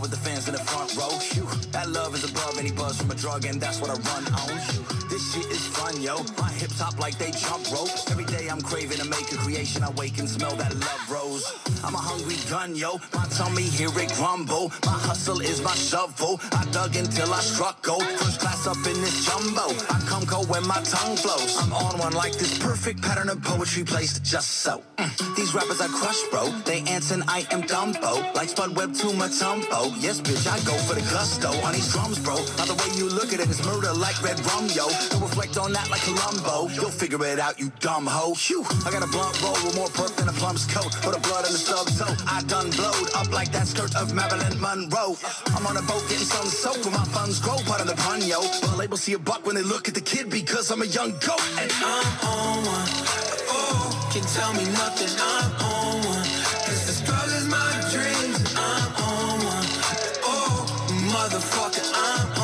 with the fans in the front row. Phew. That love is above any buzz from a drug, and that's what I run on. This shit is fun, yo. My hips hop like they jump rope. Every day I'm craving to make a creation. I wake and smell that love rose. I'm a hungry gun, yo. My tummy hear it grumble. My hustle is my shovel. I dug until I struck gold. First class up in this jumbo. I come cold when my tongue flows. I'm on one like this perfect pattern of poetry placed just so. Mm. These rappers I crush, bro. They answer I am Dumbo. Like Spud Webb to my tumbo. Yes, bitch, I go for the gusto on these drums, bro. By the way you look at it, it is murder like red rum, yo. Don't reflect on that like Columbo. You'll figure it out, you dumb hoe. Phew. I got a blunt roll with more perp than a plum's coat. For a blood in the stub toe. I done blowed up like that skirt of Marilyn Monroe. I'm on a boat getting some soap when my funds grow. Part of the pun, yo. But labels see a buck when they look at the kid because I'm a young goat. And I'm on one. Oh, can tell me nothing. I'm on one. Cause the struggle's my dreams. I'm on one. Oh, motherfucker, I'm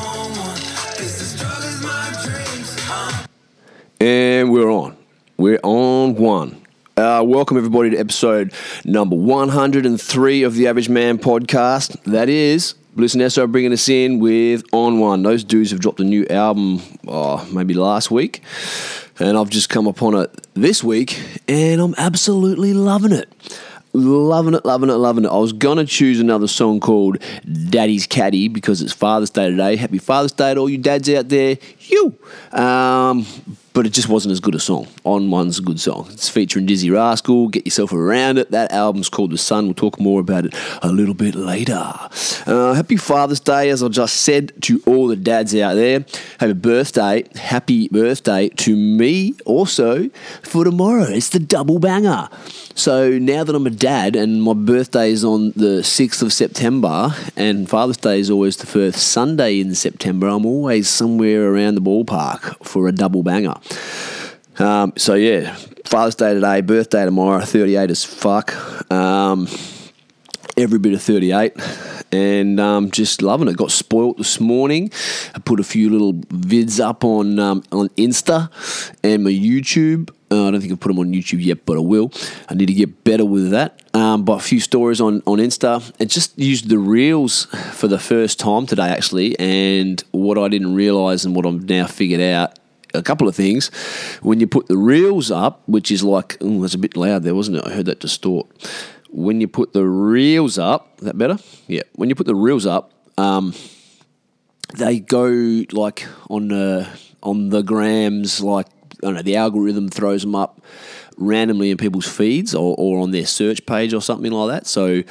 And we're on. We're on one. Uh, welcome, everybody, to episode number 103 of the Average Man podcast. That is Bliss and Eso bringing us in with On One. Those dudes have dropped a new album, oh, maybe last week. And I've just come upon it this week, and I'm absolutely loving it. Loving it, loving it, loving it. I was going to choose another song called Daddy's Caddy because it's Father's Day today. Happy Father's Day to all you dads out there. You. Um, but it just wasn't as good a song. On One's a good song. It's featuring Dizzee Rascal. Get yourself around it. That album's called The Sun. We'll talk more about it a little bit later. Uh, happy Father's Day, as I just said to all the dads out there. Happy birthday. Happy birthday to me also for tomorrow. It's the double banger. So now that I'm a dad and my birthday is on the 6th of September and Father's Day is always the first Sunday in September, I'm always somewhere around the ballpark for a double banger. Um, so yeah, Father's Day today, birthday tomorrow, 38 as fuck. Um, every bit of 38 and um, just loving it. Got spoilt this morning. I put a few little vids up on um, on Insta and my YouTube. Uh, I don't think I've put them on YouTube yet, but I will. I need to get better with that. Um, but a few stories on, on Insta and just used the reels for the first time today, actually. And what I didn't realize and what I've now figured out a couple of things. When you put the reels up, which is like, oh, that's a bit loud there, wasn't it? I heard that distort. When you put the reels up, is that better? Yeah. When you put the reels up, um, they go like on the on the grams, like I don't know, the algorithm throws them up randomly in people's feeds or, or on their search page or something like that. So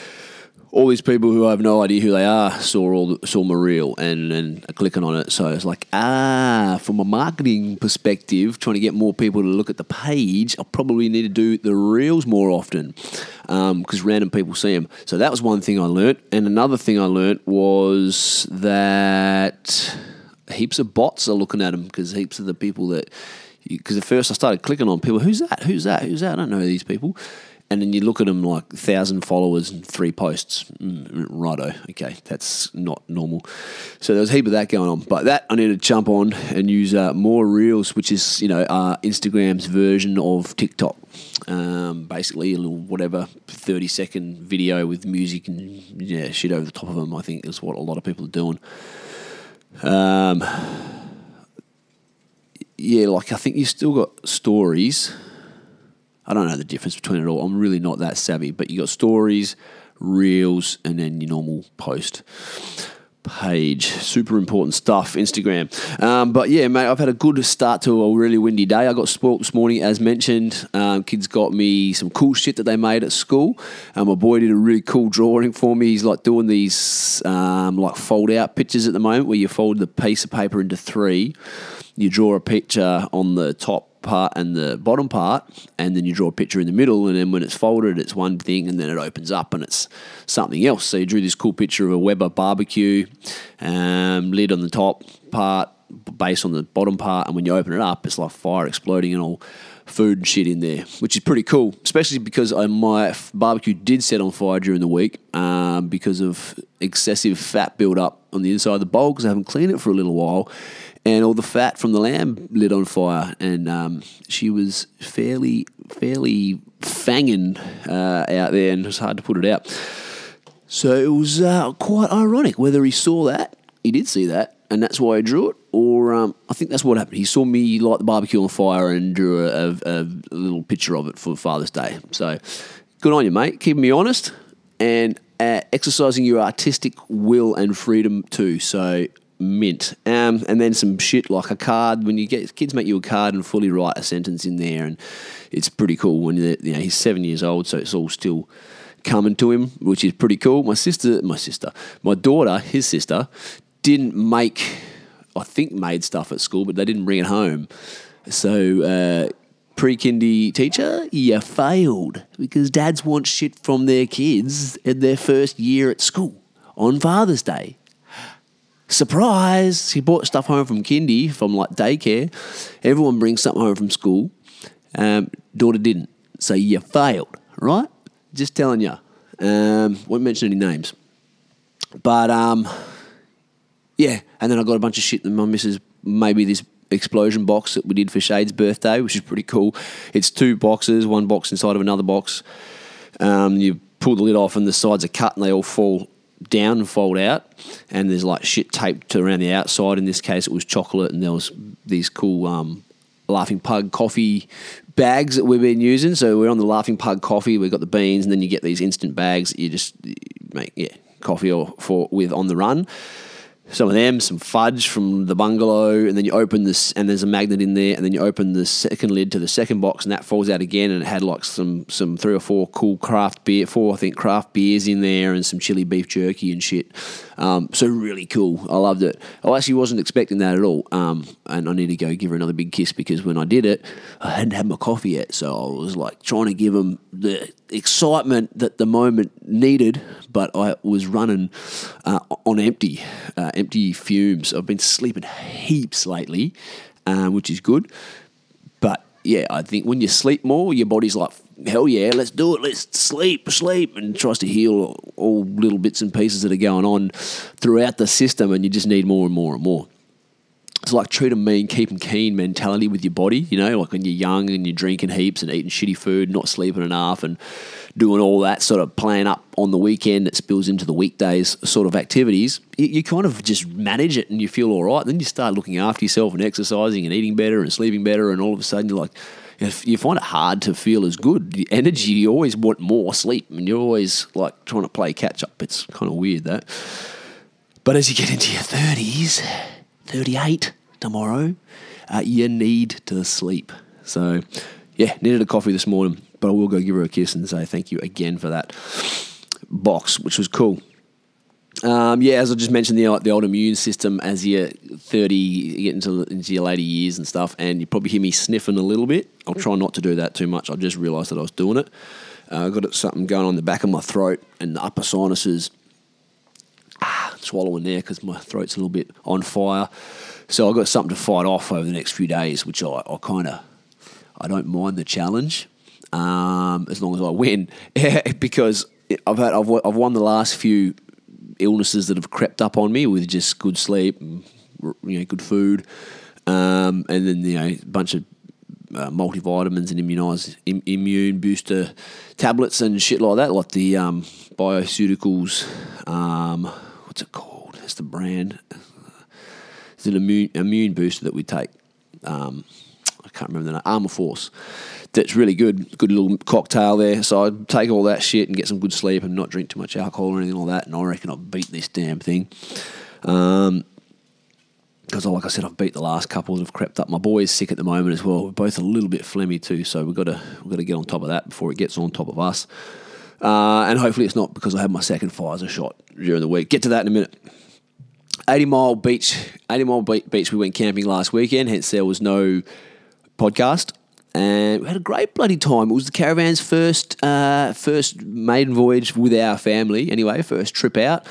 all these people who have no idea who they are saw all saw my reel and and are clicking on it. So it's like ah, from a marketing perspective, trying to get more people to look at the page, I probably need to do the reels more often because random people see them. So that was one thing I learnt, and another thing I learnt was that heaps of bots are looking at them because heaps of the people that because at first I started clicking on people. Who's that? Who's that? Who's that? I don't know these people. And then you look at them like thousand followers and three posts. Mm, righto, okay, that's not normal. So there was a heap of that going on. But that I need to jump on and use uh, more reels, which is you know uh, Instagram's version of TikTok. Um, basically, a little whatever thirty second video with music and yeah shit over the top of them. I think is what a lot of people are doing. Um, yeah, like I think you still got stories. I don't know the difference between it all. I'm really not that savvy, but you got stories, reels, and then your normal post page. Super important stuff, Instagram. Um, but yeah, mate, I've had a good start to a really windy day. I got spoilt this morning, as mentioned. Um, kids got me some cool shit that they made at school. Um, my boy did a really cool drawing for me. He's like doing these um, like fold out pictures at the moment where you fold the piece of paper into three. You draw a picture on the top part and the bottom part, and then you draw a picture in the middle, and then when it's folded, it's one thing, and then it opens up and it's something else. So you drew this cool picture of a Weber barbecue, um, lid on the top part, base on the bottom part, and when you open it up, it's like fire exploding and all food and shit in there, which is pretty cool. Especially because I, my barbecue did set on fire during the week um, because of excessive fat build up on the inside of the bowl because I haven't cleaned it for a little while, and all the fat from the lamb lit on fire, and um, she was fairly fairly fanging uh, out there, and it was hard to put it out. So it was uh, quite ironic whether he saw that, he did see that, and that's why he drew it, or um, I think that's what happened. He saw me light the barbecue on fire and drew a, a, a little picture of it for Father's Day. So good on you, mate. Keeping me honest and uh, exercising your artistic will and freedom too. So mint. Um, and then some shit like a card. When you get kids make you a card and fully write a sentence in there, and it's pretty cool when you know he's seven years old, so it's all still coming to him, which is pretty cool. My sister, my sister, my daughter, his sister, didn't make, I think, made stuff at school, but they didn't bring it home. So, uh, pre kindy teacher, you failed because dads want shit from their kids in their first year at school on Father's Day. Surprise! He brought stuff home from kindy, from like daycare. Everyone brings something home from school. Um, daughter didn't. So you failed, right? Just telling you. Um, won't mention any names. But um, yeah, and then I got a bunch of shit that my missus maybe this explosion box that we did for Shade's birthday, which is pretty cool. It's two boxes, one box inside of another box. Um, you pull the lid off and the sides are cut and they all fall down and fold out. And there's like shit taped around the outside. In this case, it was chocolate and there was these cool um, Laughing Pug coffee bags that we've been using. So we're on the Laughing Pug coffee. We've got the beans, and then you get these instant bags. That you just make yeah coffee or for with on the run. Some of them, some fudge from the bungalow, and then you open this, and there's a magnet in there, and then you open the second lid to the second box, and that falls out again, and it had like some some three or four cool craft beer, four I think craft beers in there, and some chili beef jerky and shit. Um, so really cool. I loved it. I actually wasn't expecting that at all, um, and I need to go give her another big kiss because when I did it, I hadn't had my coffee yet, so I was like trying to give them the excitement that the moment needed, but I was running uh, on empty, uh, empty fumes. I've been sleeping heaps lately, um, which is good. But yeah, I think when you sleep more, your body's like, hell yeah, let's do it. Let's sleep, sleep, and tries to heal all little bits and pieces that are going on throughout the system, and you just need more and more and more it's like treat them mean, keep them keen mentality with your body. You know, like when you're young and you're drinking heaps and eating shitty food, not sleeping enough, and doing all that sort of playing up on the weekend that spills into the weekdays sort of activities. You, you kind of just manage it and you feel all right. Then you start looking after yourself and exercising and eating better and sleeping better, and all of a sudden you're like, you find it hard to feel as good. The energy, you always want more sleep, and you're always like trying to play catch up. It's kind of weird that. But as you get into your 30s, 38 tomorrow, uh, you need to sleep. So, yeah, needed a coffee this morning, but I will go give her a kiss and say thank you again for that box, which was cool. Um, yeah, as I just mentioned, the the old immune system as you're 30, you get into, into your later years and stuff, and you probably hear me sniffing a little bit. I'll try not to do that too much. I just realised that I was doing it. Uh, I got something going on the back of my throat and the upper sinuses swallowing there because my throat's a little bit on fire. So I've got something to fight off over the next few days, which I, I kind of I don't mind the challenge um, as long as I win because I've had I've, I've won the last few illnesses that have crept up on me with just good sleep, and, you know, good food, um, and then you know a bunch of uh, multivitamins and immunize, Im, immune booster tablets and shit like that, like the um, bioceuticals. Um, what's it called? It's the brand. It's an immune immune booster that we take. Um, I can't remember the name. ArmaForce. That's really good. Good little cocktail there. So I take all that shit and get some good sleep and not drink too much alcohol or anything like that. And I reckon I'll beat this damn thing. Um, because like I said, I've beat the last couple that have crept up. My boy's sick at the moment as well. We're both a little bit phlegmy too, so we've got to we've got to get on top of that before it gets on top of us. Uh, and hopefully it's not because I had my second Pfizer shot during the week. Get to that in a minute. 80 Mile Beach, 80 Mile Beach, we went camping last weekend, hence there was no podcast. And we had a great bloody time. It was the caravan's first uh, first maiden voyage with our family, anyway, first trip out.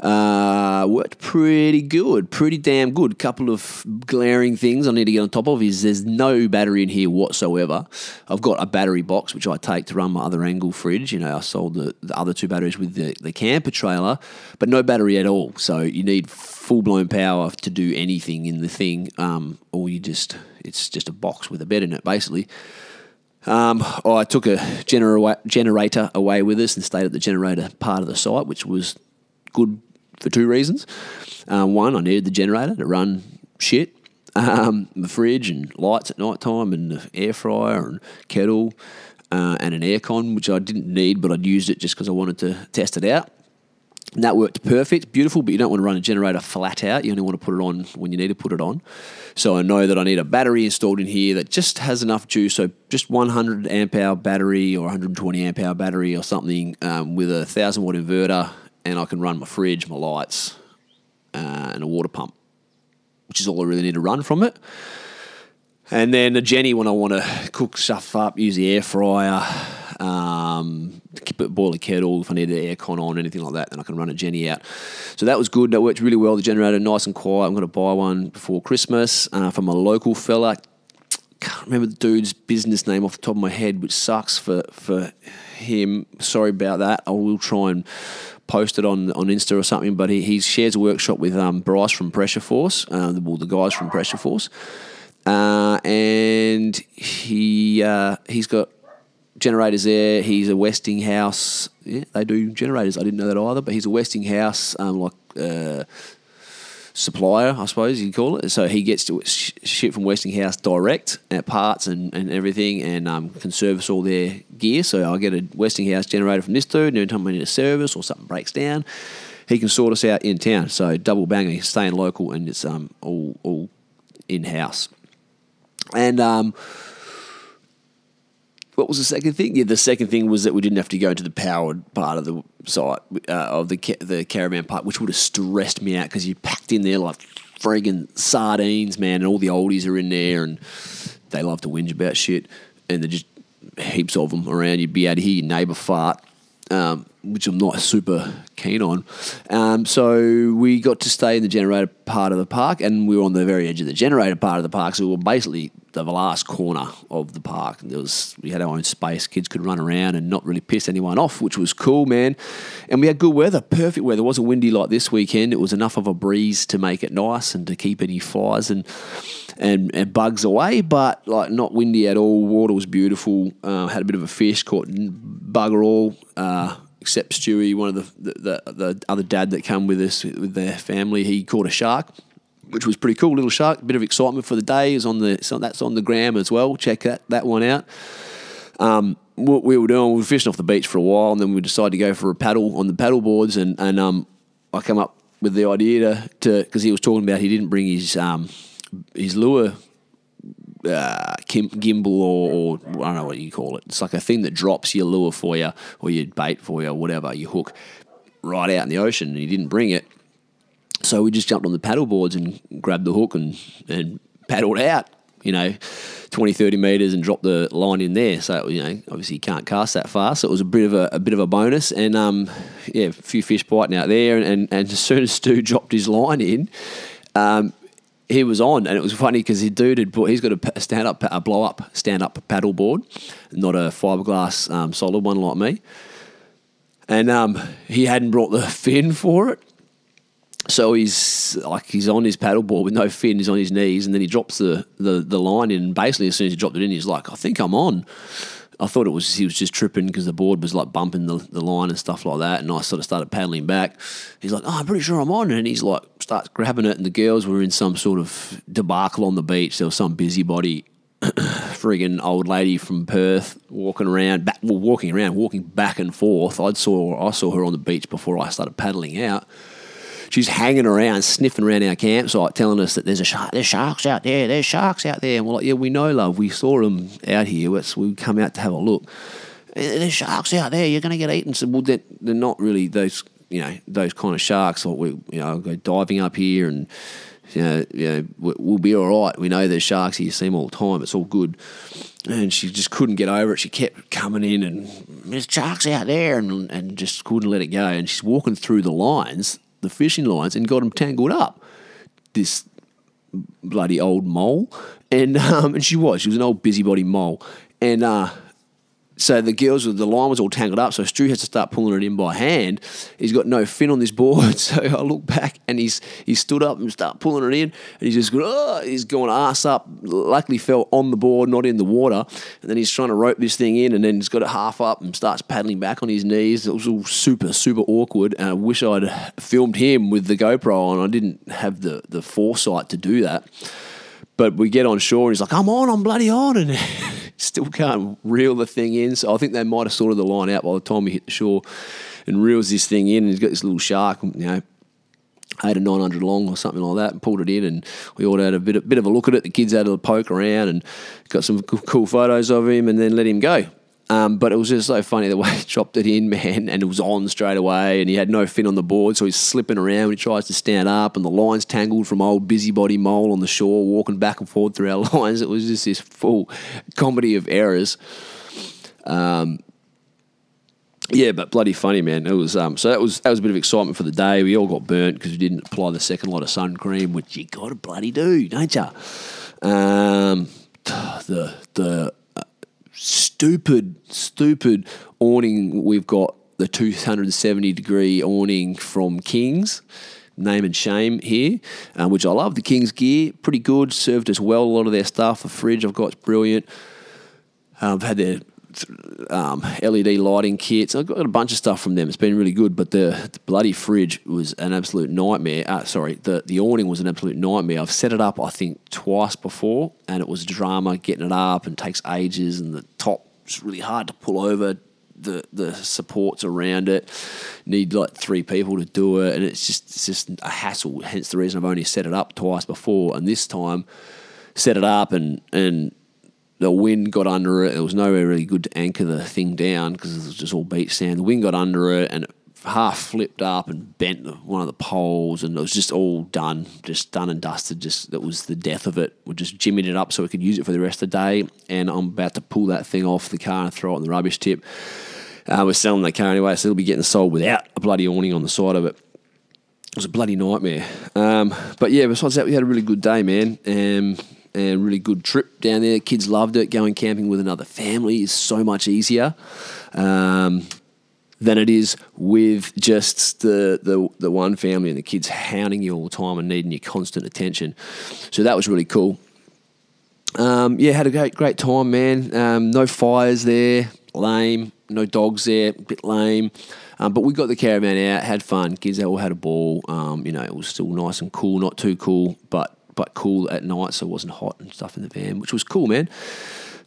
Uh, worked pretty good, pretty damn good. Couple of glaring things I need to get on top of is there's no battery in here whatsoever. I've got a battery box which I take to run my other Engel fridge. You know, I sold the, the other two batteries with the, the camper trailer, but no battery at all. So you need full blown power to do anything in the thing, um, or you just it's just a box with a bed in it basically. Um, I took a genera- generator away with us and stayed at the generator part of the site, which was good for two reasons. Um, one, I needed the generator to run shit, um, the fridge and lights at night time, and the air fryer and kettle, uh, and an aircon, which I didn't need, but I'd used it just because I wanted to test it out. And that worked perfect, beautiful, but you don't want to run a generator flat out. You only want to put it on when you need to put it on. So I know that I need a battery installed in here that just has enough juice. So just 100 amp hour battery or 120 amp hour battery or something um, with a 1000 watt inverter, and I can run my fridge, my lights, uh, and a water pump, which is all I really need to run from it. And then a Jenny when I want to cook stuff up, use the air fryer, um, boil a kettle if I need the aircon on, anything like that, then I can run a Jenny out. So that was good. That worked really well. The generator, nice and quiet. I'm going to buy one before Christmas uh, from a local fella. Can't remember the dude's business name off the top of my head, which sucks for, for him. Sorry about that. I will try and post it on on Insta or something. But he, he shares a workshop with um, Bryce from Pressure Force, uh, the, well, the guys from Pressure Force. Uh, and he uh, he's got generators there. He's a Westinghouse. Yeah, they do generators. I didn't know that either. But he's a Westinghouse um, like uh, supplier, I suppose you'd call it. So he gets to sh- ship from Westinghouse direct at parts and, and everything, and um, can service all their gear. So I get a Westinghouse generator from this dude, and every time I need a service or something breaks down, he can sort us out in town. So double banger, staying local, and it's um all all in house. And um, what was the second thing? Yeah, the second thing was that we didn't have to go into the powered part of the site uh, of the ca- the caravan park, which would have stressed me out because you packed in there like friggin' sardines, man, and all the oldies are in there, and they love to whinge about shit, and there's just heaps of them around. You'd be to hear your neighbour fart. Um, which I'm not super keen on. Um, so we got to stay in the generator part of the park, and we were on the very edge of the generator part of the park. So we were basically the last corner of the park. And There was we had our own space. Kids could run around and not really piss anyone off, which was cool, man. And we had good weather, perfect weather. It wasn't windy like this weekend. It was enough of a breeze to make it nice and to keep any flies and and, and bugs away, but like not windy at all. Water was beautiful. Uh, had a bit of a fish, caught bugger all. Uh, except Stewie, one of the, the, the, the other dad that come with us with their family, he caught a shark, which was pretty cool. Little shark, bit of excitement for the day. Is on the so that's on the gram as well. Check that that one out. Um, what we were doing, we were fishing off the beach for a while, and then we decided to go for a paddle on the paddle boards, and and um, I come up with the idea to because he was talking about he didn't bring his um, his lure uh, gimbal or, or, I don't know what you call it. It's like a thing that drops your lure for you or your bait for you or whatever, your hook, right out in the ocean. And he didn't bring it. So we just jumped on the paddle boards and grabbed the hook and, and paddled out, you know, 20, 30 metres and dropped the line in there. So, you know, obviously you can't cast that far. So it was a bit of a, a bit of a bonus. And, um, yeah, a few fish biting out there. And, and, and as soon as Stu dropped his line in, um, he was on, and it was funny because the dude had he's got a stand up, a blow up stand up paddle board, not a fiberglass um, solid one like me. And um, he hadn't brought the fin for it. So he's like he's on his paddleboard with no fin, he's on his knees, and then he drops the, the, the line in. Basically, as soon as he dropped it in, he's like, "I think I'm on." I thought it was he was just tripping because the board was like bumping the, the line and stuff like that. And I sort of started paddling back. He's like, "Oh, I'm pretty sure I'm on." And he's like, starts grabbing it, and the girls were in some sort of debacle on the beach. There was some busybody, frigging old lady from Perth walking around, back, well, walking around, walking back and forth. I saw I saw her on the beach before I started paddling out she's hanging around, sniffing around our campsite, telling us that there's a shark, there's sharks out there, there's sharks out there. And we're like, yeah, we know, love. We saw them out here. we come out to have a look. Eh, there's sharks out there. You're going to get eaten. So, well, they're, they're not really those, you know, those kind of sharks. Like we, you know, go diving up here and, you know, you know, we'll be all right. We know there's sharks here. You see them all the time. It's all good. And she just couldn't get over it. She kept coming in and there's sharks out there and, and just couldn't let it go. And she's walking through the lines the fishing lines and got them tangled up. This bloody old mole, and um, and she was she was an old busybody mole, and uh, so the girls the line was all tangled up. So Stu has to start pulling it in by hand. He's got no fin on this board. So I look back and he's he stood up and start pulling it in. And he's just going, oh, ah, he's going ass up. Luckily fell on the board, not in the water. And then he's trying to rope this thing in and then he's got it half up and starts paddling back on his knees. It was all super, super awkward. And I wish I'd filmed him with the GoPro on. I didn't have the, the foresight to do that. But we get on shore and he's like, I'm on, I'm bloody on. And still can't reel the thing in. So I think they might have sorted the line out by the time we hit the shore and reels this thing in. And he's got this little shark, you know, eight or nine hundred long or something like that, and pulled it in. And we all had a bit, a bit of a look at it. The kids had a poke around and got some cool photos of him, and then let him go. Um, but it was just so funny the way he chopped it in, man, and it was on straight away, and he had no fin on the board, so he's slipping around he tries to stand up, and the line's tangled from old busybody mole on the shore, walking back and forth through our lines. It was just this full comedy of errors. Um, yeah, but bloody funny, man. It was um, so that was that was a bit of excitement for the day. We all got burnt because we didn't apply the second lot of sun cream, which you got to bloody do, don't you? Um, the the stupid, stupid awning. We've got the 270 degree awning from Kings. Name and shame here, um, which I love. The Kings gear, pretty good. Served us well. A lot of their stuff. The fridge I've got is brilliant. Um, I've had their um, LED lighting kits. I've got a bunch of stuff from them. It's been really good, but the, the bloody fridge was an absolute nightmare. Uh, sorry, the, the awning was an absolute nightmare. I've set it up, I think, twice before, and it was drama getting it up and takes ages, and the top is really hard to pull over. The, the supports around it need like three people to do it, and it's just it's just a hassle. Hence the reason I've only set it up twice before, and this time set it up and and the wind got under it. It was nowhere really good to anchor the thing down because it was just all beach sand. The wind got under it and it half flipped up and bent one of the poles, and it was just all done, just done and dusted. Just that was the death of it. We just jimmyed it up so we could use it for the rest of the day. And I'm about to pull that thing off the car and throw it in the rubbish tip. Uh, we're selling the car anyway, so it'll be getting sold without a bloody awning on the side of it. It was a bloody nightmare. Um, but yeah, besides that, we had a really good day, man. Um, and really good trip down there. Kids loved it. Going camping with another family is so much easier um, than it is with just the, the the one family and the kids hounding you all the time and needing your constant attention. So that was really cool. Um, yeah, had a great great time, man. Um, no fires there, lame. No dogs there, bit lame. Um, but we got the caravan out, had fun. Kids all had a ball. Um, you know, it was still nice and cool, not too cool, but but cool at night, so it wasn't hot and stuff in the van, which was cool, man.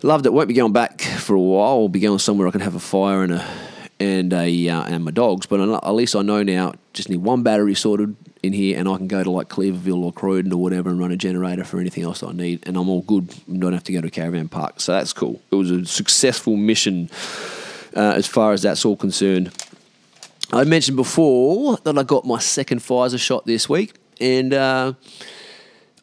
Loved it. Won't be going back for a while. I'll be going somewhere I can have a fire and a and a uh, and my dogs. But at least I know now. Just need one battery sorted in here, and I can go to like Cleaverville or Croydon or whatever and run a generator for anything else I need, and I'm all good. Don't have to go to a caravan park, so that's cool. It was a successful mission uh, as far as that's all concerned. I mentioned before that I got my second Pfizer shot this week, and. Uh,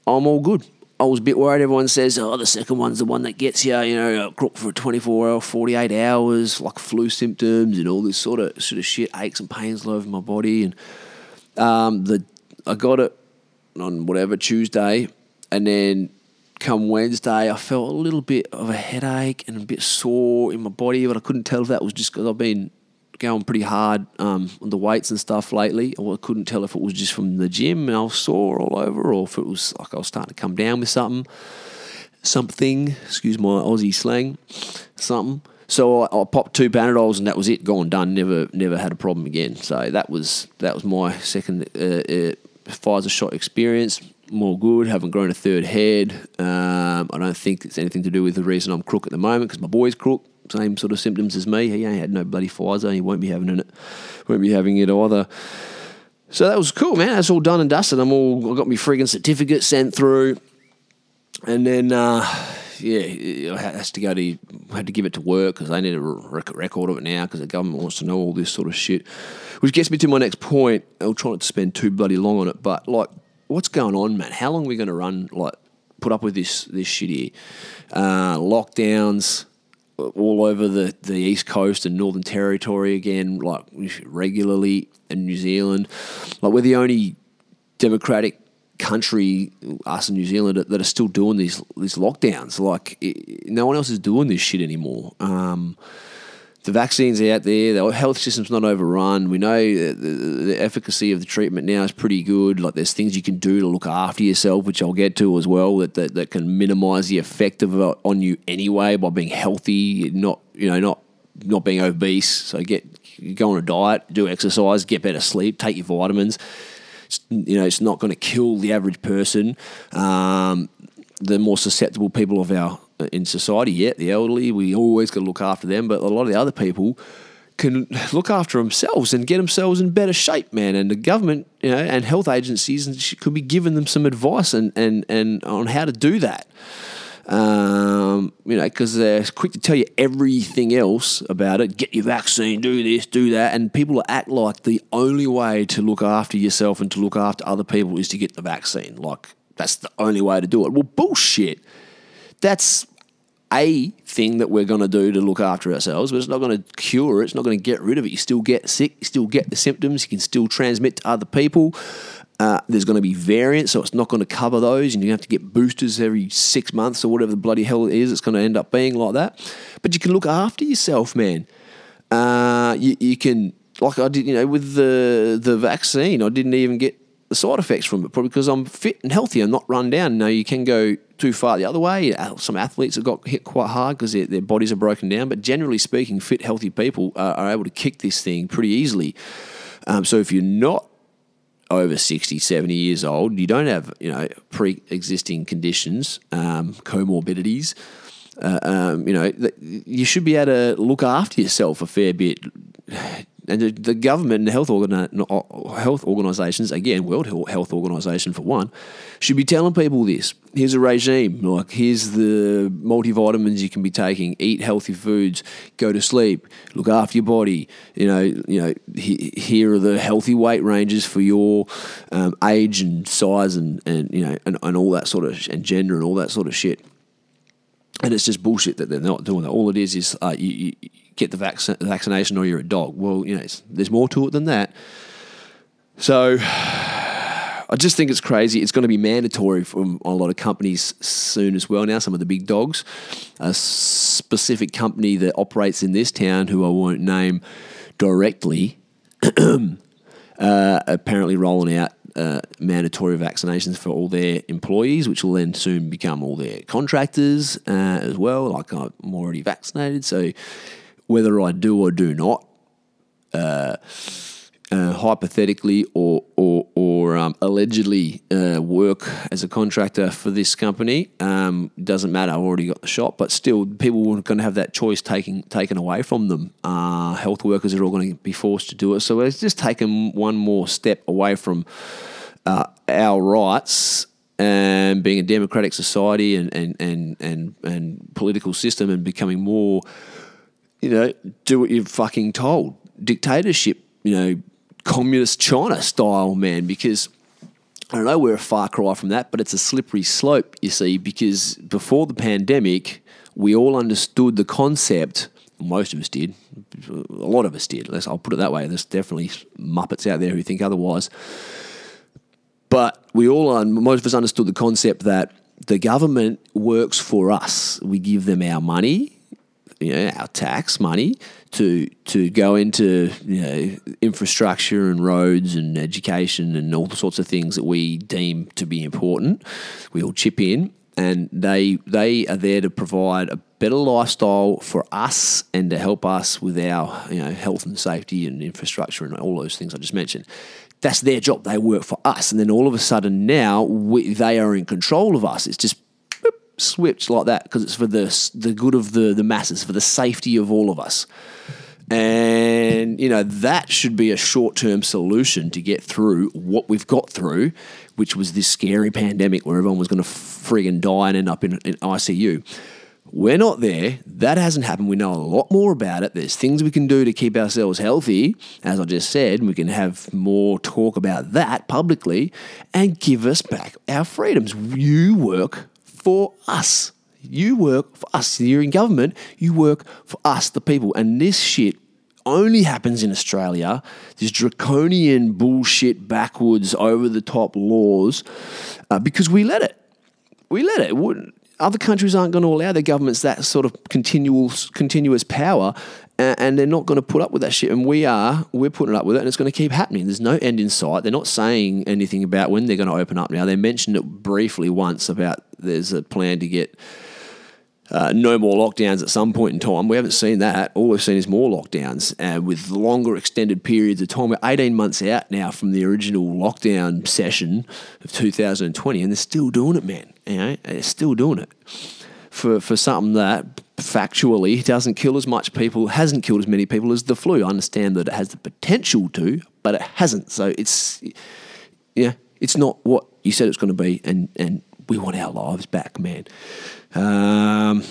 I'm all good. I was a bit worried. Everyone says, oh, the second one's the one that gets you, you know, crook for 24 hours, 48 hours, like flu symptoms and all this sort of sort of shit, aches and pains all over my body. And um, the I got it on whatever Tuesday, and then come Wednesday, I felt a little bit of a headache and a bit sore in my body, but I couldn't tell if that was just because I've been going pretty hard um, on the weights and stuff lately. I couldn't tell if it was just from the gym and I was sore all over, or if it was like I was starting to come down with something, something. Excuse my Aussie slang, something. So I, I, popped two Panadols and that was it, gone done. Never, never had a problem again. So that was that was my second uh, uh, Pfizer shot experience. More good. Haven't grown a third head. Um, I don't think it's anything to do with the reason I'm crook at the moment because my boy's crook same sort of symptoms as me. He ain't had no bloody Pfizer. He won't be having it. Won't be having it either. So that was cool, man. That's all done and dusted. I'm all I got my frigging certificate sent through, and then uh, yeah, I has to go to had to give it to work because they need a record of it now because the government wants to know all this sort of shit. Which gets me to my next point. I'll try not to spend too bloody long on it, but like, what's going on, man? How long are we going to run like put up with this this shit here? Uh, lockdowns all over the, the East Coast and Northern Territory again, like regularly in New Zealand. Like we're the only democratic country, us in New Zealand, that are still doing these these lockdowns. Like it, no one else is doing this shit anymore. Um, the vaccines are out there. The health system's not overrun. We know the, the, efficacy of the treatment now is pretty good. Like there's things you can do to look after yourself, which I'll get to as well. That that, that can minimise the effect of it on you anyway by being healthy, not you know not not being obese. So get go on a diet, do exercise, get better sleep, take your vitamins. It's, you know, it's not going to kill the average person. Um, the more susceptible people of our in society yet. The elderly, we always got to look after them, but a lot of the other people can look after themselves and get themselves in better shape, man. And the government, you know, and health agencies could be giving them some advice and and and on how to do that. Um, you know, because they're quick to tell you everything else about it. Get your vaccine, do this, do that, and people act like the only way to look after yourself and to look after other people is to get the vaccine. Like that's the only way to do it. Well, bullshit. That's a thing that we're going to do to look after ourselves, but it's not going to cure it. It's not going to get rid of it. You still get sick. You still get the symptoms. You can still transmit to other people. Uh, there's going to be variants, so it's not going to cover those, and you have to get boosters every six months or whatever the bloody hell it is. It's going to end up being like that. But you can look after yourself, man. Uh, you, you can, like I did, you know, with the the vaccine, I didn't even get the side effects from it, probably because I'm fit and healthy and not run down. Now you can go too far the other way. Uh, some athletes have got hit quite hard because their, their bodies are broken down. But generally speaking, fit, healthy people are, are able to kick this thing pretty easily. Um, so if you're not over 60, 70 years old, you don't have you know pre-existing conditions, um, comorbidities. Uh, um, you know, you should be able to look after yourself a fair bit and the, government and health, organi- health organisations, again, World Health Organization for one, should be telling people this. Here's a regime. Like, here's the multivitamins you can be taking. Eat healthy foods. Go to sleep. Look after your body. You know, you know. He, here are the healthy weight ranges for your um, age and size and, and you know and, and all that sort of and gender and all that sort of shit. And it's just bullshit that they're not doing that. All it is is uh, you, you get the vac- vaccination or you're a dog. Well, you know, there's more to it than that. So I just think it's crazy. It's going to be mandatory from a lot of companies soon as well now, some of the big dogs. A specific company that operates in this town, who I won't name directly, uh, apparently rolling out uh, mandatory vaccinations for all their employees, which will then soon become all their contractors uh, as well. Like I'm already vaccinated, so whether I do or do not, uh, uh, hypothetically or or, or um, allegedly uh, work as a contractor for this company, um, doesn't matter. I've already got the shot, but still, people are going to have that choice taken taken away from them. Uh, health workers are all going to be forced to do it. So it's just taken one more step away from uh, our rights and being a democratic society and and and and, and political system and becoming more you know, do what you're fucking told. Dictatorship, you know, communist China style, man, because I don't know, we're a far cry from that, but it's a slippery slope, you see, because before the pandemic, we all understood the concept. Most of us did. A lot of us did. I'll put it that way. There's definitely Muppets out there who think otherwise. But we all, most of us understood the concept that the government works for us. We give them our money you know, our tax money to to go into you know infrastructure and roads and education and all the sorts of things that we deem to be important. We all chip in, and they they are there to provide a better lifestyle for us and to help us with our you know health and safety and infrastructure and all those things I just mentioned. That's their job. They work for us, and then all of a sudden now we, they are in control of us. It's just switch like that because it's for the the good of the the masses, for the safety of all of us. And you know that should be a short term solution to get through what we've got through, which was this scary pandemic where everyone was going to frigging die and end up in, in ICU. We're not there. That hasn't happened. We know a lot more about it. There's things we can do to keep ourselves healthy, as I just said. We can have more talk about that publicly and give us back our freedoms. You work for us. You work for us. You're in government. You work for us, the people. And this shit only happens in Australia. This draconian bullshit, backwards, over the top laws, uh, because we let it. We let it. Other countries aren't going to allow their governments that sort of continual, continuous power, and they're not going to put up with that shit. And we are. We're putting up with it, and it's going to keep happening. There's no end in sight. They're not saying anything about when they're going to open up now. They mentioned it briefly once about there's a plan to get uh, no more lockdowns at some point in time. We haven't seen that. All we've seen is more lockdowns uh, with longer extended periods of time. We're 18 months out now from the original lockdown session of 2020, and they're still doing it, man. You know, they're still doing it for for something that factually doesn't kill as much people, hasn't killed as many people as the flu. I understand that it has the potential to, but it hasn't. So it's yeah, it's not what you said it's going to be, and and we want our lives back, man. Um,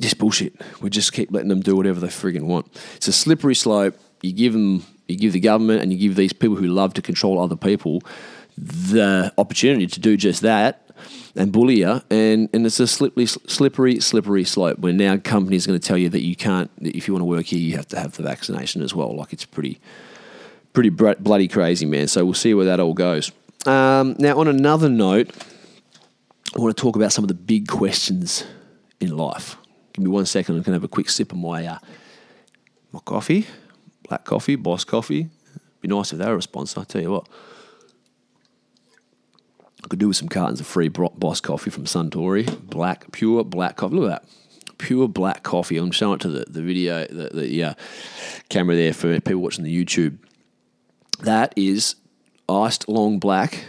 just bullshit. We just keep letting them do whatever they friggin' want. It's a slippery slope. You give them, you give the government, and you give these people who love to control other people the opportunity to do just that and bully you, and, and it's a slippery, slippery, slippery slope. Where now companies are going to tell you that you can't, if you want to work here, you have to have the vaccination as well. Like it's pretty, pretty bloody crazy, man. So we'll see where that all goes. Um, now, on another note, I want to talk about some of the big questions in life. Give me one second. I'm going to have a quick sip of my uh, my coffee, black coffee, Boss Coffee. Be nice if they were a sponsor. I tell you what, I could do with some cartons of free Boss Coffee from Suntory, black, pure black coffee. Look at that, pure black coffee. I'm showing it to the the video, the, the uh, camera there for people watching the YouTube. That is iced long black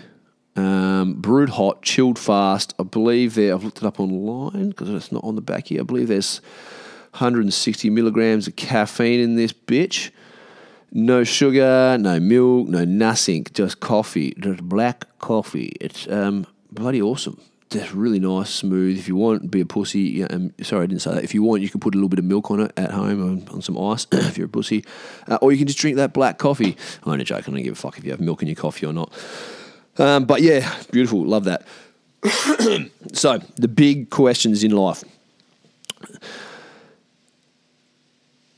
um, brewed hot, chilled fast. I believe there. I've looked it up online because it's not on the back here. I believe there's 160 milligrams of caffeine in this bitch. No sugar, no milk, no nothing. Just coffee, just black coffee. It's um, bloody awesome. Just really nice, smooth. If you want, be a pussy. Um, sorry, I didn't say that. If you want, you can put a little bit of milk on it at home on, on some ice. if you're a pussy, uh, or you can just drink that black coffee. I'm only joking. I don't give a fuck if you have milk in your coffee or not. Um, but yeah, beautiful. Love that. so, the big questions in life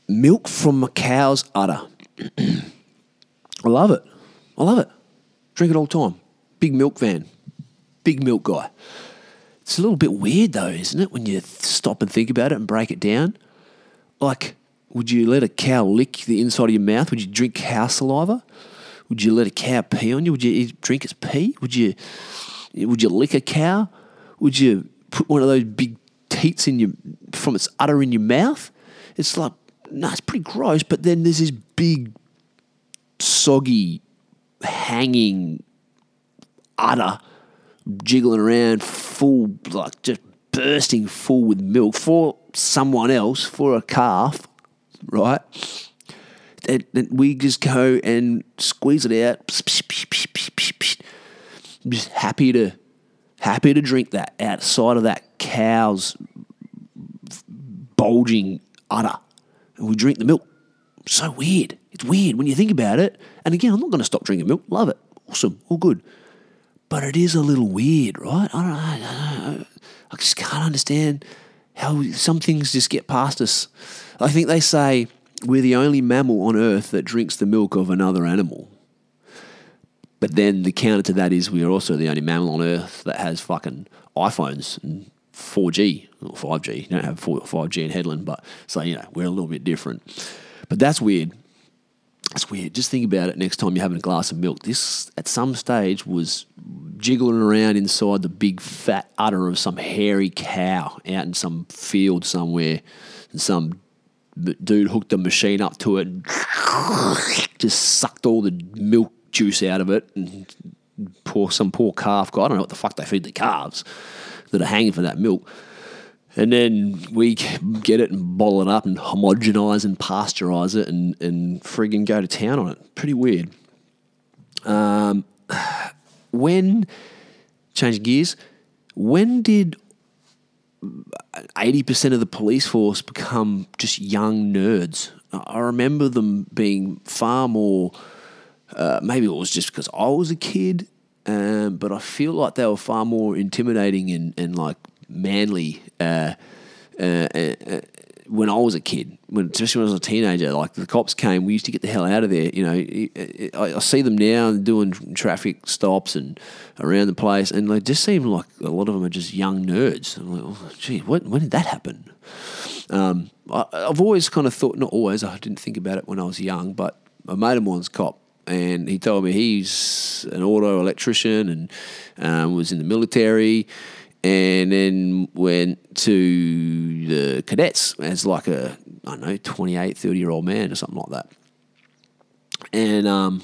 milk from a cow's udder. I love it. I love it. Drink it all the time. Big milk van. Big milk guy. It's a little bit weird though, isn't it, when you stop and think about it and break it down? Like, would you let a cow lick the inside of your mouth? Would you drink cow saliva? Would you let a cow pee on you? Would you drink its pee? Would you would you lick a cow? Would you put one of those big teats in your from its udder in your mouth? It's like no, it's pretty gross. But then there's this big, soggy, hanging udder jiggling around, full like just bursting full with milk for someone else, for a calf, right? and, and we just go and squeeze it out. Just happy to happy to drink that outside of that cow's bulging udder. We drink the milk. So weird. It's weird when you think about it. And again, I'm not going to stop drinking milk. Love it. Awesome. All good. But it is a little weird, right? I don't know. I, don't know. I just can't understand how some things just get past us. I think they say we're the only mammal on earth that drinks the milk of another animal. But then the counter to that is we are also the only mammal on earth that has fucking iPhones and 4G or 5G. You don't have 4, 5G in Hedland, but so, you know, we're a little bit different. But that's weird. That's weird. Just think about it next time you're having a glass of milk. This, at some stage, was jiggling around inside the big fat udder of some hairy cow out in some field somewhere. And some dude hooked a machine up to it and just sucked all the milk juice out of it and poor some poor calf guy. I don't know what the fuck they feed the calves that are hanging for that milk. And then we get it and bottle it up and homogenize and pasteurize it and, and friggin' go to town on it. Pretty weird. Um, when, change gears, when did 80% of the police force become just young nerds? I remember them being far more, uh, maybe it was just because I was a kid, um, but I feel like they were far more intimidating and, and like manly. Uh, uh, uh, uh, when I was a kid, when especially when I was a teenager, like the cops came, we used to get the hell out of there. You know, I, I see them now doing traffic stops and around the place, and they just seem like a lot of them are just young nerds. I'm like, oh, gee, what, when did that happen? Um, I, I've always kind of thought, not always, I didn't think about it when I was young, but a mate of mine's cop, and he told me he's an auto electrician and um, was in the military. And then went to the cadets as like a I don't know 28 30 year old man or something like that. And um,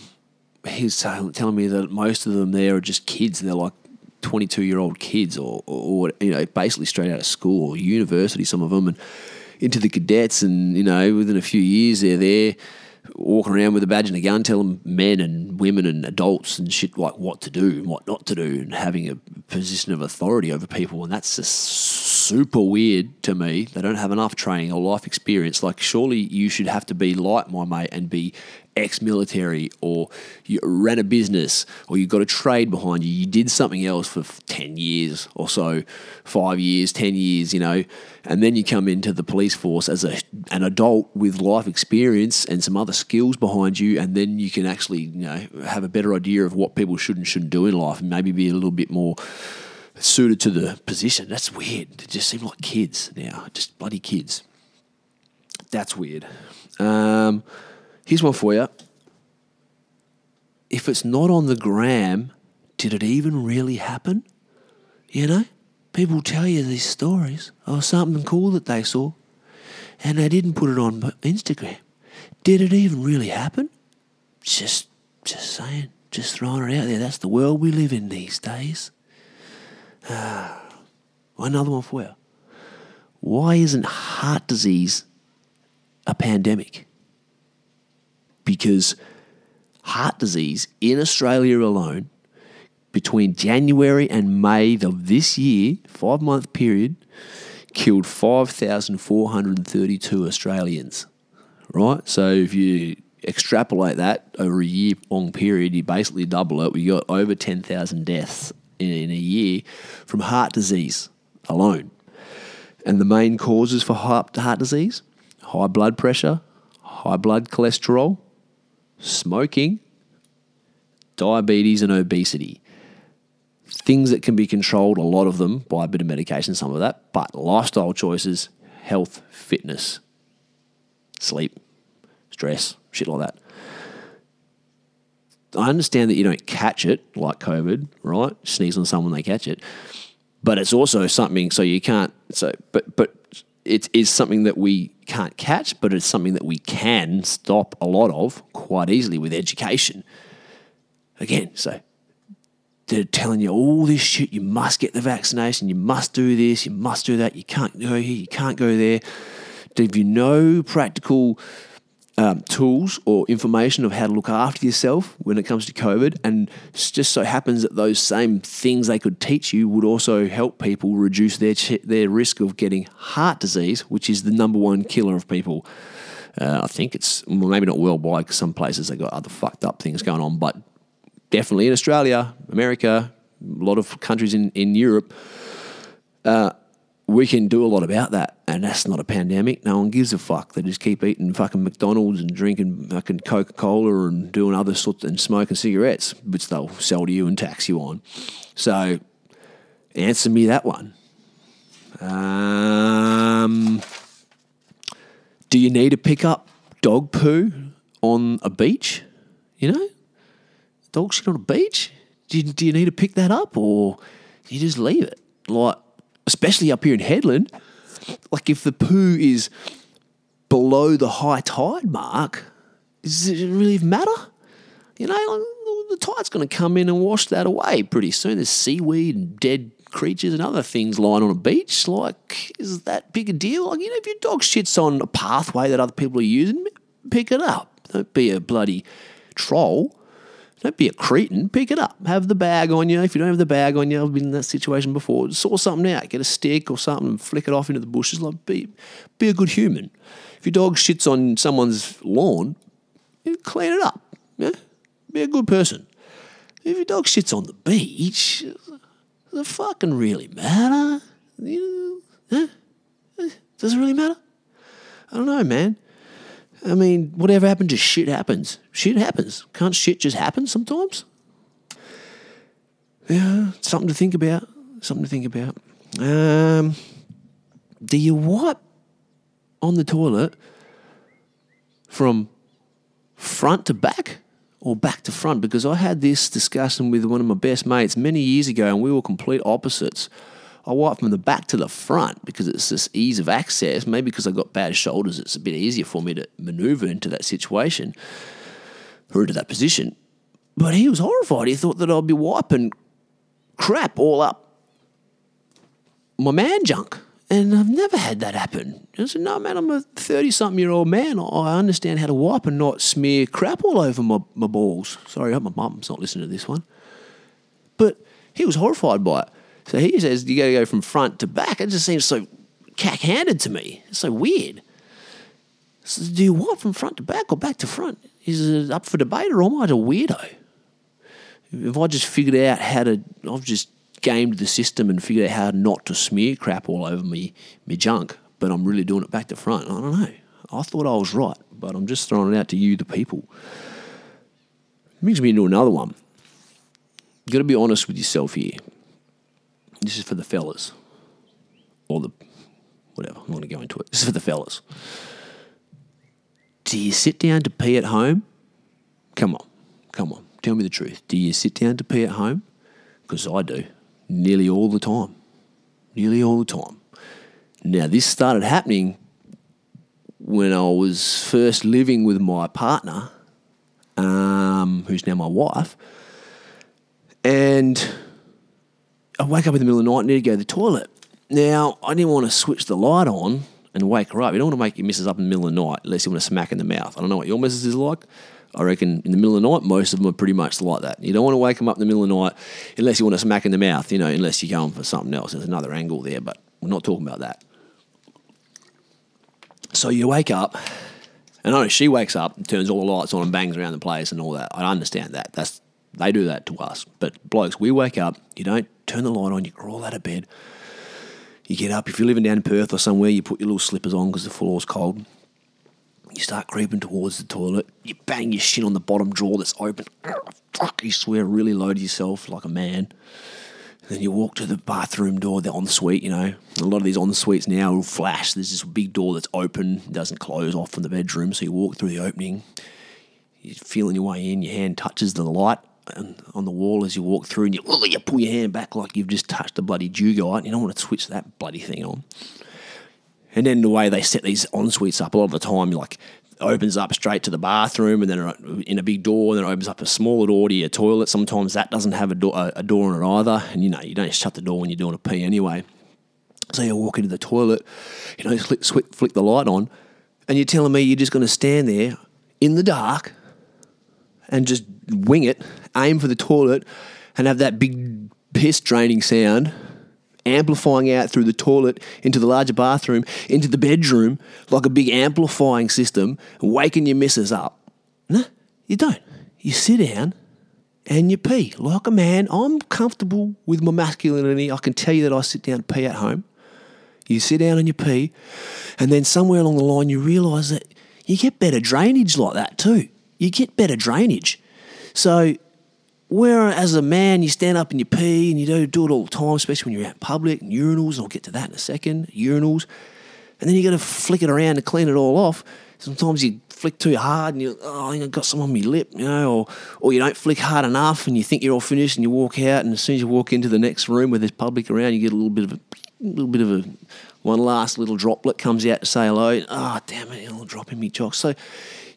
he's telling me that most of them there are just kids. They're like 22 year old kids or, or, you know basically straight out of school or university some of them and into the cadets and you know within a few years they're there walking around with a badge and a gun, telling men and women and adults and shit like what to do and what not to do, and having a position of authority over people. And that's just super weird to me. They don't have enough training or life experience. Like, surely you should have to be like my mate and be ex-military or you ran a business or you got a trade behind you you did something else for 10 years or so 5 years 10 years you know and then you come into the police force as a, an adult with life experience and some other skills behind you and then you can actually you know have a better idea of what people should and shouldn't do in life and maybe be a little bit more suited to the position that's weird they just seem like kids now just bloody kids that's weird um, Here's one for you. If it's not on the gram, did it even really happen? You know, people tell you these stories or something cool that they saw, and they didn't put it on Instagram. Did it even really happen? Just, just saying, just throwing it out there. That's the world we live in these days. Another one for you. Why isn't heart disease a pandemic? because heart disease in Australia alone, between January and May of this year, five month period, killed 5,432 Australians. Right? So if you extrapolate that over a year long period, you basically double it. We got over 10,000 deaths in, in a year from heart disease alone. And the main causes for heart, heart disease high blood pressure, high blood cholesterol, smoking, diabetes, and obesity. Things that can be controlled, a lot of them, by a bit of medication, some of that, but lifestyle choices, health, fitness, sleep, stress, shit like that. I understand that you don't catch it like COVID, right? Sneeze on someone, they catch it. But it's also something, so you can't, so, but, but it is something that we can't catch, but it's something that we can stop a lot of quite easily with education. Again, so they're telling you all this shit. You must get the vaccination. You must do this. You must do that. You can't go here. You can't go there. If you know practical um, tools or information of how to look after yourself when it comes to COVID. And just so happens that those same things they could teach you would also help people reduce their ch- their risk of getting heart disease, which is the number one killer of people. Uh, I think it's well, maybe not worldwide because some places they got other fucked up things going on, but definitely in Australia, America, a lot of countries in in Europe. Uh, we can do a lot about that, and that's not a pandemic. No one gives a fuck. They just keep eating fucking McDonald's and drinking fucking Coca Cola and doing other sorts and smoking cigarettes, which they'll sell to you and tax you on. So, answer me that one. Um, do you need to pick up dog poo on a beach? You know, dog shit on a beach. Do you, do you need to pick that up, or you just leave it? Like especially up here in Hedland, like if the poo is below the high tide mark, does it really matter? You know, the tide's going to come in and wash that away pretty soon. There's seaweed and dead creatures and other things lying on a beach. Like, is that big a deal? Like, you know, if your dog shits on a pathway that other people are using, pick it up. Don't be a bloody troll. Don't be a cretin. Pick it up. Have the bag on you. If you don't have the bag on you, I've been in that situation before. Saw something out. Get a stick or something and flick it off into the bushes. Like be, be a good human. If your dog shits on someone's lawn, clean it up. Yeah? Be a good person. If your dog shits on the beach, does it fucking really matter? You huh? Does it really matter? I don't know, man. I mean, whatever happened to shit happens. Shit happens. Can't shit just happen sometimes? Yeah, something to think about. Something to think about. Um, do you wipe on the toilet from front to back or back to front? Because I had this discussion with one of my best mates many years ago and we were complete opposites. I wipe from the back to the front because it's this ease of access. Maybe because I've got bad shoulders, it's a bit easier for me to maneuver into that situation or into that position. But he was horrified. He thought that I'd be wiping crap all up my man junk. And I've never had that happen. I said, no, man, I'm a 30 something year old man. I understand how to wipe and not smear crap all over my, my balls. Sorry, hope my mum's not listening to this one. But he was horrified by it. So he says, you got to go from front to back. It just seems so cack handed to me. It's so weird. So do you want from front to back or back to front? Is it up for debate or am I a weirdo? If I just figured out how to, I've just gamed the system and figured out how not to smear crap all over me, me junk, but I'm really doing it back to front. I don't know. I thought I was right, but I'm just throwing it out to you, the people. Brings me into another one. You've got to be honest with yourself here. This is for the fellas, or the whatever. I'm going to go into it. This is for the fellas. Do you sit down to pee at home? Come on, come on. Tell me the truth. Do you sit down to pee at home? Because I do nearly all the time. Nearly all the time. Now, this started happening when I was first living with my partner, um, who's now my wife. And I wake up in the middle of the night and need to go to the toilet. Now, I didn't want to switch the light on and wake her up. You don't want to make your missus up in the middle of the night unless you want to smack in the mouth. I don't know what your missus is like. I reckon in the middle of the night, most of them are pretty much like that. You don't want to wake them up in the middle of the night unless you want to smack in the mouth, you know, unless you're going for something else. There's another angle there, but we're not talking about that. So you wake up, and I know she wakes up and turns all the lights on and bangs around the place and all that. I understand that. That's they do that to us. But blokes, we wake up, you don't turn the light on, you crawl out of bed. You get up. If you're living down in Perth or somewhere, you put your little slippers on because the floor's cold. You start creeping towards the toilet. You bang your shit on the bottom drawer that's open. Fuck, you swear really low to yourself like a man. Then you walk to the bathroom door, the ensuite, you know. A lot of these ensuites now will flash. There's this big door that's open, doesn't close off from the bedroom. So you walk through the opening, you're feeling your way in, your hand touches the light on the wall as you walk through, and you, you pull your hand back like you've just touched a bloody dugite. And you don't want to switch that bloody thing on. And then the way they set these en suites up, a lot of the time, like opens up straight to the bathroom and then in a big door, and then it opens up a smaller door to your toilet. Sometimes that doesn't have a door, a door in it either. And you know, you don't shut the door when you're doing a pee anyway. So you walk into the toilet, you know, flick, flick, flick the light on, and you're telling me you're just going to stand there in the dark and just wing it, aim for the toilet, and have that big piss draining sound amplifying out through the toilet into the larger bathroom, into the bedroom, like a big amplifying system, waking your missus up. No, you don't. You sit down and you pee like a man. I'm comfortable with my masculinity. I can tell you that I sit down and pee at home. You sit down and you pee, and then somewhere along the line you realise that you get better drainage like that too. You get better drainage. So where as a man you stand up and you pee and you do, do it all the time, especially when you're out in public, and urinals, I'll get to that in a second, urinals. And then you got to flick it around to clean it all off. Sometimes you flick too hard and you oh I got some on my lip, you know, or or you don't flick hard enough and you think you're all finished and you walk out and as soon as you walk into the next room where there's public around, you get a little bit of a little bit of a one last little droplet comes out to say hello. Oh damn it, it'll drop in me chock. So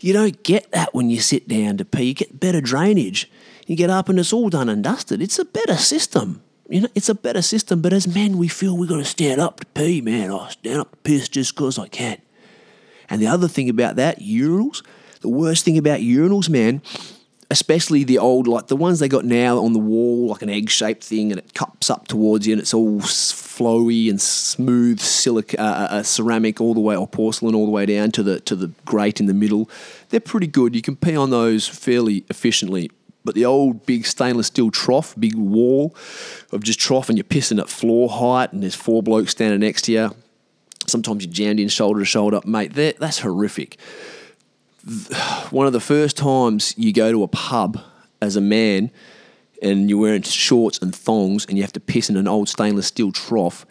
you don't get that when you sit down to pee. You get better drainage. You get up and it's all done and dusted. It's a better system. You know, it's a better system. But as men, we feel we've got to stand up to pee, man. I stand up to piss just because I can. And the other thing about that, urinals, the worst thing about urinals, man, especially the old, like the ones they got now on the wall, like an egg shaped thing, and it cups up towards you, and it's all flowy and smooth silica, uh, uh, uh, ceramic all the way, or porcelain all the way down to the to the grate in the middle. They're pretty good. You can pee on those fairly efficiently But the old big stainless steel trough, big wall of just trough, and you're pissing at floor height, and there's four blokes standing next to you. Sometimes you're jammed in shoulder to shoulder, mate. That, that's horrific. One of the first times you go to a pub as a man and you're wearing shorts and thongs and you have to piss in an old stainless steel trough,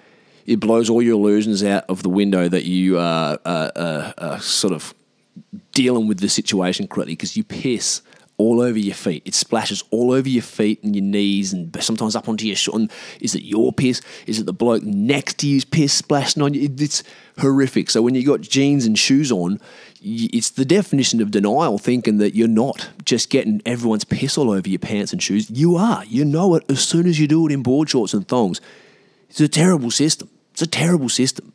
it blows all your illusions out of the window that you are uh, sort of dealing with the situation correctly because you piss all over your feet. It splashes all over your feet and your knees and sometimes up onto your shorts. Is it your piss? Is it the bloke next to you's piss splashing on you? It's horrific. So when you got jeans and shoes on, it's the definition of denial thinking that you're not just getting everyone's piss all over your pants and shoes. You are. You know it as soon as you do it in board shorts and thongs. It's a terrible system. It's a terrible system.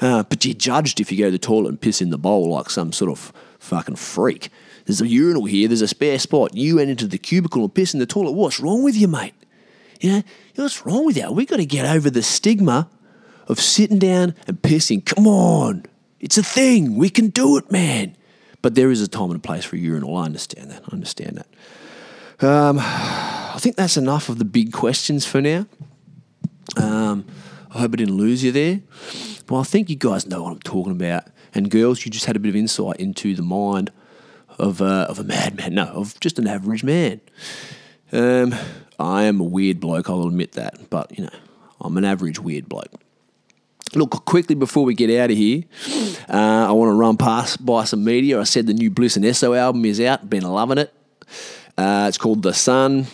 Uh, but you're judged if you go to the toilet and piss in the bowl like some sort of fucking freak. There's a urinal here, there's a spare spot. You went into the cubicle and pissed in the toilet. What's wrong with you, mate? You know, what's wrong with you? We've got to get over the stigma of sitting down and pissing. Come on. It's a thing. We can do it, man. But there is a time and a place for a urinal. I understand that. I understand that. Um, I think that's enough of the big questions for now. Um, I hope I didn't lose you there. Well, I think you guys know what I'm talking about. And girls, you just had a bit of insight into the mind of, uh, of a madman. No, of just an average man. Um, I am a weird bloke, I'll admit that. But, you know, I'm an average weird bloke. Look, quickly before we get out of here, uh, I want to run past by some media. I said the new Bliss and Eso album is out. Been loving it. Uh, it's called The Sun.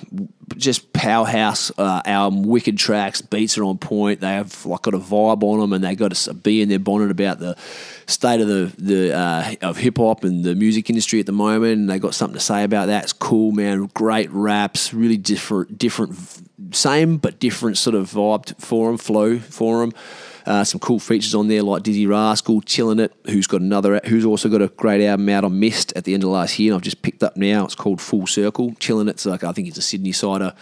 Just powerhouse uh, album, wicked tracks, beats are on point. They have like got a vibe on them, and they got a bee in their bonnet about the state of the the uh, of hip hop and the music industry at the moment. And they got something to say about that. It's cool, man. Great raps, really different, different, same but different sort of vibe for them, flow for them. Uh, some cool features on there like Dizzee Rascal, Chillinit, who's got another, who's also got a great album out on Mist at the end of last year. And I've just picked up now. It's called Full Circle. Chillinit's like I think it's a Sydney cider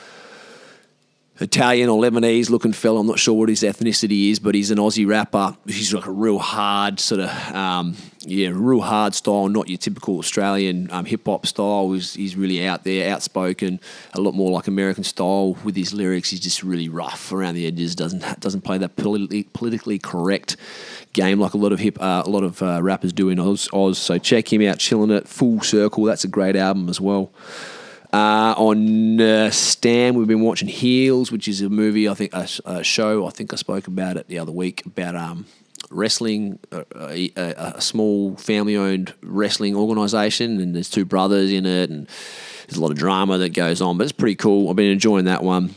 Italian or Lebanese looking fella. I'm not sure what his ethnicity is, but he's an Aussie rapper. He's like a real hard sort of, um, yeah, real hard style, not your typical Australian um, hip hop style. He's, he's really out there, outspoken, a lot more like American style with his lyrics. He's just really rough around the edges. Doesn't doesn't play that politically politically correct game like a lot of hip uh, a lot of uh, rappers do in Oz, Oz. So check him out, Chillinit, full circle. That's a great album as well. Uh, on uh, Stan, we've been watching Heels, which is a movie, I think, a, a show. I think I spoke about it the other week about um, wrestling, a, a, a small family owned wrestling organisation, and there's two brothers in it, and there's a lot of drama that goes on, but it's pretty cool. I've been enjoying that one.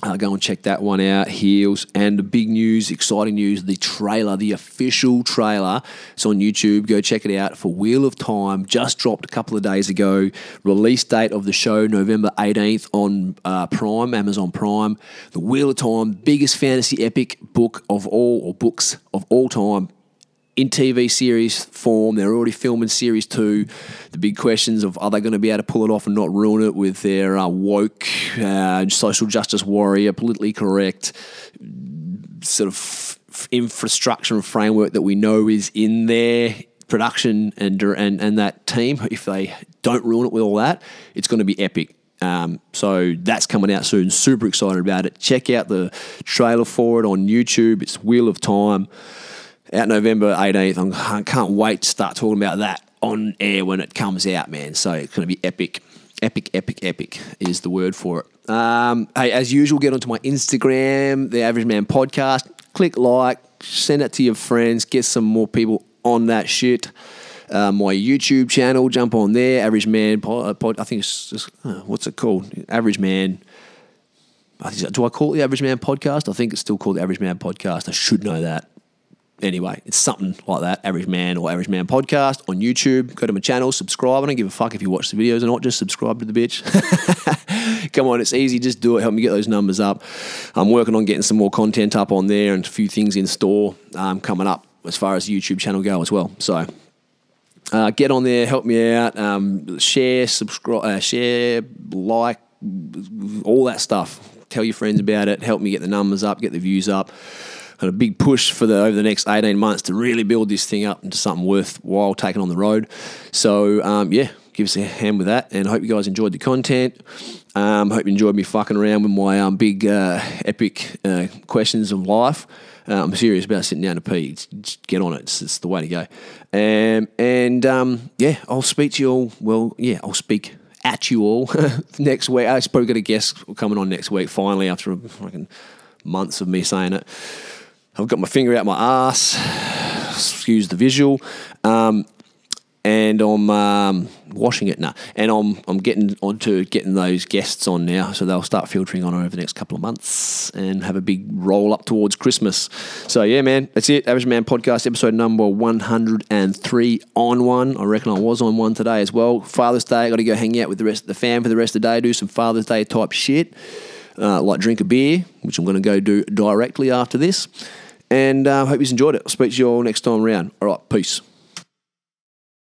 Uh, go and check that one out. Heels and big news, exciting news: the trailer, the official trailer. It's on YouTube. Go check it out for Wheel of Time. Just dropped a couple of days ago. Release date of the show November 18th on uh, Prime, Amazon Prime. The Wheel of Time, biggest fantasy epic book of all, or books of all time in TV series form. They're already filming series two. The big questions of are they going to be able to pull it off and not ruin it with their uh, woke, uh, social justice warrior, politically correct sort of f- infrastructure and framework that we know is in their production and and and that team. If they don't ruin it with all that, it's going to be epic. Um, so that's coming out soon. Super excited about it. Check out the trailer for it on YouTube. It's Wheel of Time out November 18th. I'm, I can't wait to start talking about that on air when it comes out, man. So it's going to be epic. Epic, epic, epic is the word for it. Um, hey, as usual, get onto my Instagram, the Average Man Podcast. Click like, send it to your friends, get some more people on that shit. Uh, my YouTube channel, jump on there, Average Man. Uh, pod I think it's just, uh, what's it called? Average Man. I think, do I call it the Average Man Podcast? I think it's still called the Average Man Podcast. I should know that anyway, it's something like that. Average Man or Average Man Podcast on YouTube. Go to my channel, subscribe. I don't give a fuck if you watch the videos or not. Just subscribe to the bitch. Come on, it's easy. Just do it. Help me get those numbers up. I'm working on getting some more content up on there and a few things in store um, coming up as far as YouTube channel go as well. So. Uh, get on there, help me out, um, share, subscribe, uh, share, like, all that stuff. Tell your friends about it. Help me get the numbers up, get the views up a big push for the over the next 18 months to really build this thing up into something worthwhile taking on the road. So, um, yeah, give us a hand with that. And I hope you guys enjoyed the content. Um, hope you enjoyed me fucking around with my um, big uh, epic uh, questions of life. Uh, I'm serious about sitting down to pee. Just get on it. It's, it's the way to go. Um, and um, yeah, I'll speak to you all. Well, yeah, I'll speak at you all next week. I probably got a guest coming on next week. Finally, after fucking months of me saying it, I've got my finger out my ass. Excuse the visual. Um, and I'm um, washing it now. And I'm I'm getting onto getting those guests on now, so they'll start filtering on over the next couple of months and have a big roll up towards Christmas. So yeah, man, that's it. Average Man Podcast episode number 103 on one. I reckon I was on one today as well. Father's Day, I got to go hang out with the rest of the fam for the rest of the day, do some Father's Day type shit, uh, like drink a beer, which I'm going to go do directly after this. And I uh, hope you've enjoyed it. I'll speak to you all next time around. All right, peace.